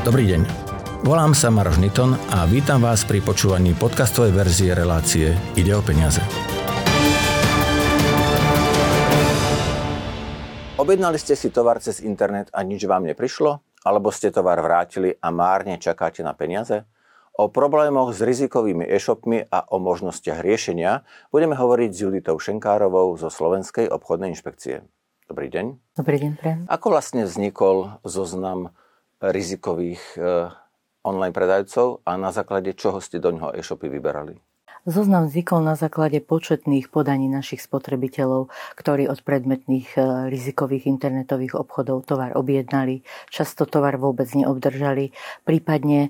Dobrý deň. Volám sa Maroš Niton a vítam vás pri počúvaní podcastovej verzie relácie Ide o peniaze. Objednali ste si tovar cez internet a nič vám neprišlo? Alebo ste tovar vrátili a márne čakáte na peniaze? O problémoch s rizikovými e-shopmi a o možnostiach riešenia budeme hovoriť s Juditou Šenkárovou zo Slovenskej obchodnej inšpekcie. Dobrý deň. Dobrý deň, pre. Ako vlastne vznikol zoznam rizikových eh, online predajcov a na základe čoho ste do ňoho e-shopy vyberali? Zoznam vznikol na základe početných podaní našich spotrebiteľov, ktorí od predmetných eh, rizikových internetových obchodov tovar objednali, často tovar vôbec neobdržali, prípadne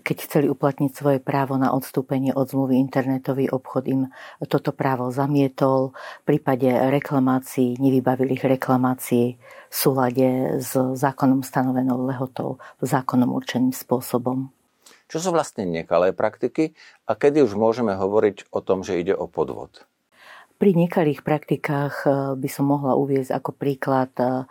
keď chceli uplatniť svoje právo na odstúpenie od zmluvy, internetový obchod im toto právo zamietol. V prípade reklamácií nevybavili ich reklamácií v súlade s zákonom stanovenou lehotou, zákonom určeným spôsobom. Čo sú vlastne nekalé praktiky a kedy už môžeme hovoriť o tom, že ide o podvod? Pri nekalých praktikách eh, by som mohla uviezť ako príklad eh,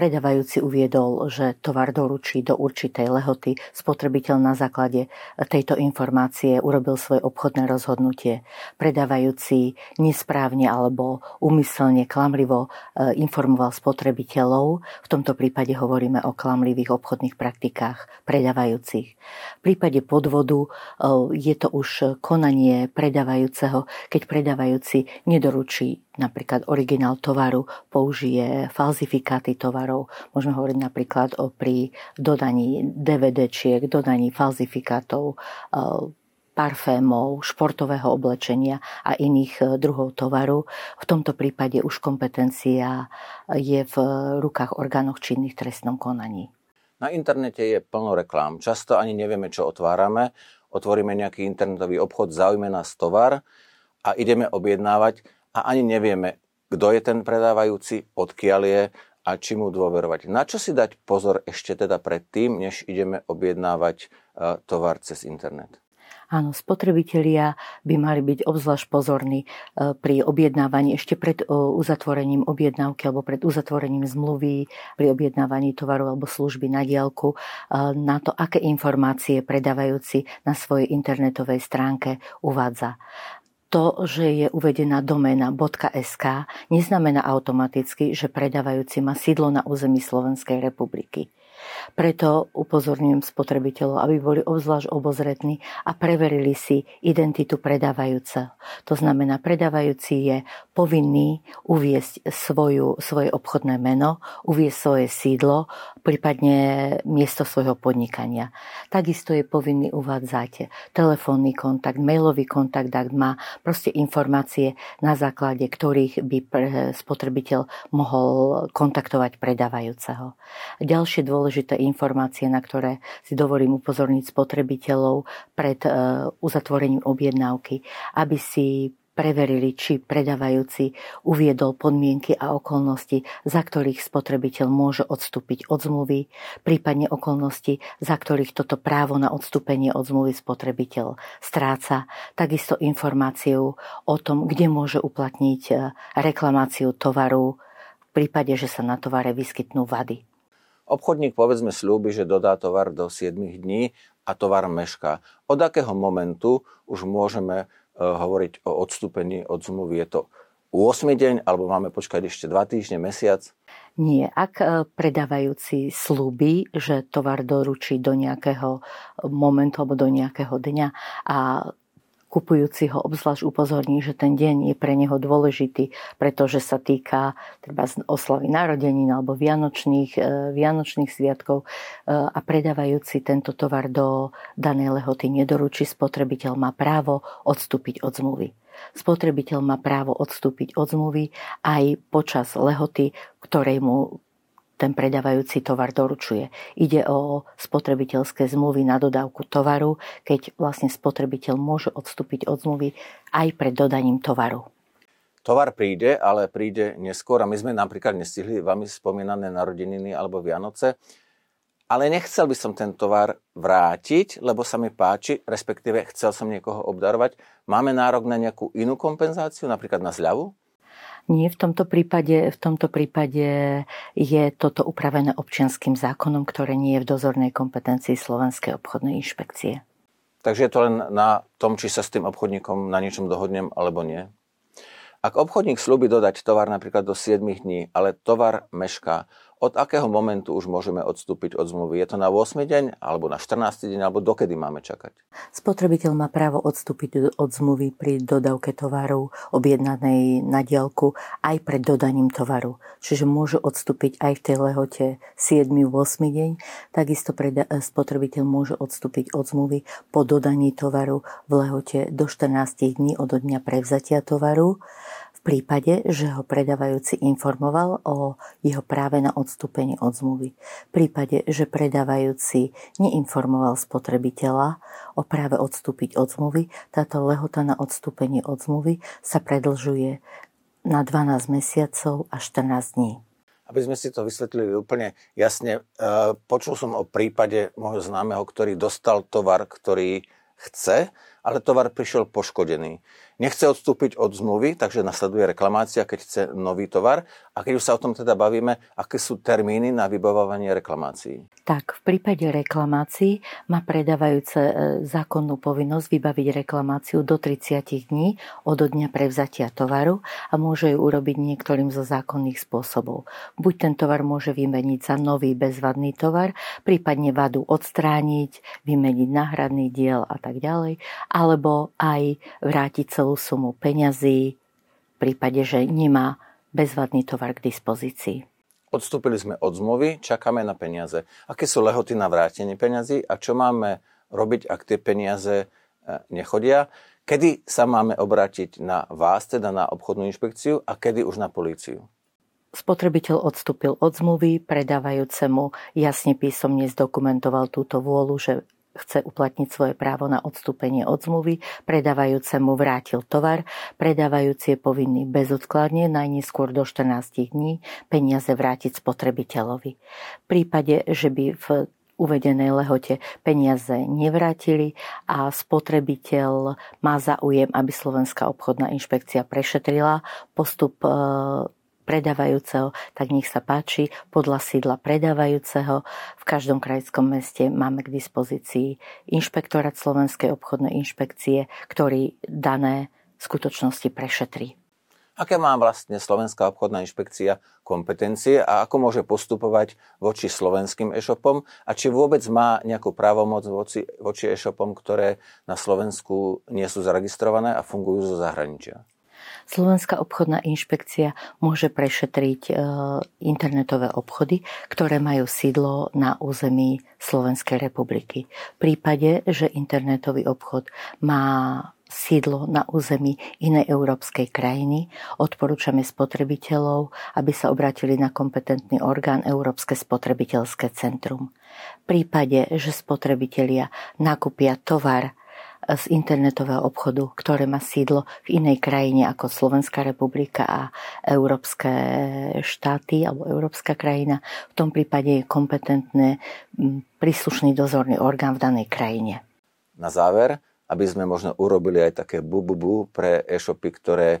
Predávajúci uviedol, že tovar doručí do určitej lehoty. Spotrebiteľ na základe tejto informácie urobil svoje obchodné rozhodnutie. Predávajúci nesprávne alebo umyselne klamlivo e, informoval spotrebiteľov. V tomto prípade hovoríme o klamlivých obchodných praktikách predávajúcich. V prípade podvodu e, je to už konanie predávajúceho, keď predávajúci nedoručí napríklad originál tovaru, použije falzifikáty tovarov. Môžeme hovoriť napríklad o pri dodaní DVD-čiek, dodaní falzifikátov, eh, parfémov, športového oblečenia a iných eh, druhov tovaru. V tomto prípade už kompetencia je v rukách orgánoch činných trestnom konaní. Na internete je plno reklám. Často ani nevieme, čo otvárame. Otvoríme nejaký internetový obchod, zaujme nás tovar a ideme objednávať a ani nevieme, kto je ten predávajúci, odkiaľ je a či mu dôverovať. Na čo si dať pozor ešte teda predtým, než ideme objednávať e, tovar cez internet? Áno, spotrebitelia by mali byť obzvlášť pozorní e, pri objednávaní ešte pred uzatvorením objednávky alebo pred uzatvorením zmluvy, pri objednávaní tovaru alebo služby na diálku e, na to, aké informácie predávajúci na svojej internetovej stránke uvádza to, že je uvedená doména .sk, neznamená automaticky, že predávajúci má sídlo na území Slovenskej republiky. Preto upozorňujem spotrebiteľov, aby boli obzvlášť obozretní a preverili si identitu predávajúceho. To znamená, predávajúci je povinný uviesť svoju, svoje obchodné meno, uviesť svoje sídlo, prípadne miesto svojho podnikania. Takisto je povinný uvádzať telefónny kontakt, mailový kontakt, ak má proste informácie, na základe ktorých by spotrebiteľ mohol kontaktovať predávajúceho. Ďalšie dôležité informácie, na ktoré si dovolím upozorniť spotrebiteľov pred e, uzatvorením objednávky, aby si preverili, či predávajúci uviedol podmienky a okolnosti, za ktorých spotrebiteľ môže odstúpiť od zmluvy, prípadne okolnosti, za ktorých toto právo na odstúpenie od zmluvy spotrebiteľ stráca, takisto informáciu o tom, kde môže uplatniť e, reklamáciu tovaru v prípade, že sa na tovare vyskytnú vady. Obchodník povedzme slúbi, že dodá tovar do 7 dní a tovar mešká. Od akého momentu už môžeme e, hovoriť o odstúpení od zmluvy? Je to 8 deň, alebo máme počkať ešte 2 týždne, mesiac? Nie. Ak e, predávajúci slúbi, že tovar doručí do nejakého momentu alebo do nejakého dňa a kupujúci ho obzvlášť upozorní, že ten deň je pre neho dôležitý, pretože sa týka treba oslavy narodenín alebo vianočných, e, vianočných sviatkov e, a predávajúci tento tovar do danej lehoty nedoručí, spotrebiteľ má právo odstúpiť od zmluvy. Spotrebiteľ má právo odstúpiť od zmluvy aj počas lehoty, ktorej mu ten predávajúci tovar doručuje. Ide o spotrebiteľské zmluvy na dodávku tovaru, keď vlastne spotrebiteľ môže odstúpiť od zmluvy aj pred dodaním tovaru. Tovar príde, ale príde neskôr a my sme napríklad nestihli vami spomínané narodeniny alebo Vianoce, ale nechcel by som ten tovar vrátiť, lebo sa mi páči, respektíve chcel som niekoho obdarovať. Máme nárok na nejakú inú kompenzáciu, napríklad na zľavu? Nie, v tomto prípade, v tomto prípade je toto upravené občianským zákonom, ktoré nie je v dozornej kompetencii Slovenskej obchodnej inšpekcie. Takže je to len na tom, či sa s tým obchodníkom na niečom dohodnem alebo nie. Ak obchodník slúbi dodať tovar napríklad do 7 dní, ale tovar mešká, od akého momentu už môžeme odstúpiť od zmluvy? Je to na 8 deň, alebo na 14 deň, alebo dokedy máme čakať? Spotrebiteľ má právo odstúpiť od zmluvy pri dodávke tovaru objednanej na diálku aj pred dodaním tovaru. Čiže môže odstúpiť aj v tej lehote 7-8 deň. Takisto spotrebiteľ môže odstúpiť od zmluvy po dodaní tovaru v lehote do 14 dní od dňa prevzatia tovaru v prípade, že ho predávajúci informoval o jeho práve na odstúpenie od zmluvy. V prípade, že predávajúci neinformoval spotrebiteľa o práve odstúpiť od zmluvy, táto lehota na odstúpenie od zmluvy sa predlžuje na 12 mesiacov a 14 dní. Aby sme si to vysvetlili úplne jasne, e, počul som o prípade môjho známeho, ktorý dostal tovar, ktorý chce, ale tovar prišiel poškodený nechce odstúpiť od zmluvy, takže nasleduje reklamácia, keď chce nový tovar. A keď už sa o tom teda bavíme, aké sú termíny na vybavovanie reklamácií? Tak, v prípade reklamácií má predávajúce e, zákonnú povinnosť vybaviť reklamáciu do 30 dní od dňa prevzatia tovaru a môže ju urobiť niektorým zo zákonných spôsobov. Buď ten tovar môže vymeniť za nový bezvadný tovar, prípadne vadu odstrániť, vymeniť náhradný diel a tak ďalej, alebo aj vrátiť celú sumu peňazí v prípade, že nemá bezvadný tovar k dispozícii. Odstúpili sme od zmluvy, čakáme na peniaze. Aké sú lehoty na vrátenie peňazí a čo máme robiť, ak tie peniaze e, nechodia? Kedy sa máme obrátiť na vás, teda na obchodnú inšpekciu a kedy už na políciu? Spotrebiteľ odstúpil od zmluvy, predávajúcemu jasne písomne zdokumentoval túto vôľu, že chce uplatniť svoje právo na odstúpenie od zmluvy, predávajúcemu vrátil tovar, predávajúci je povinný bezodkladne najneskôr do 14 dní peniaze vrátiť spotrebiteľovi. V prípade, že by v uvedenej lehote peniaze nevrátili a spotrebiteľ má záujem, aby Slovenská obchodná inšpekcia prešetrila postup e, predávajúceho, tak nech sa páči, podľa sídla predávajúceho. V každom krajskom meste máme k dispozícii inšpektorát Slovenskej obchodnej inšpekcie, ktorý dané skutočnosti prešetrí. Aké má vlastne Slovenská obchodná inšpekcia kompetencie a ako môže postupovať voči slovenským e-shopom a či vôbec má nejakú právomoc voči, voči e-shopom, ktoré na Slovensku nie sú zaregistrované a fungujú zo zahraničia? Slovenská obchodná inšpekcia môže prešetriť e, internetové obchody, ktoré majú sídlo na území Slovenskej republiky. V prípade, že internetový obchod má sídlo na území inej európskej krajiny, odporúčame spotrebiteľov, aby sa obratili na kompetentný orgán Európske spotrebiteľské centrum. V prípade, že spotrebitelia nakúpia tovar z internetového obchodu, ktoré má sídlo v inej krajine ako Slovenská republika a európske štáty alebo európska krajina. V tom prípade je kompetentné príslušný dozorný orgán v danej krajine. Na záver, aby sme možno urobili aj také bu pre e-shopy, ktoré e,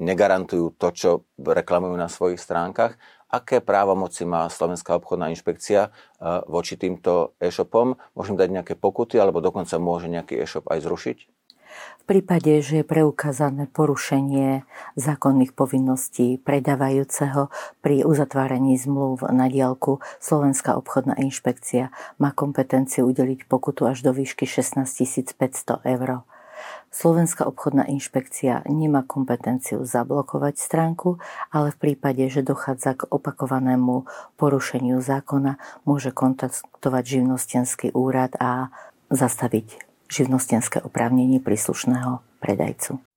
negarantujú to, čo reklamujú na svojich stránkach aké právomoci má Slovenská obchodná inšpekcia e, voči týmto e-shopom? Môžem dať nejaké pokuty alebo dokonca môže nejaký e-shop aj zrušiť? V prípade, že je preukázané porušenie zákonných povinností predávajúceho pri uzatváraní zmluv na diálku, Slovenská obchodná inšpekcia má kompetenciu udeliť pokutu až do výšky 16 500 eur. Slovenská obchodná inšpekcia nemá kompetenciu zablokovať stránku, ale v prípade, že dochádza k opakovanému porušeniu zákona, môže kontaktovať živnostenský úrad a zastaviť živnostenské oprávnenie príslušného predajcu.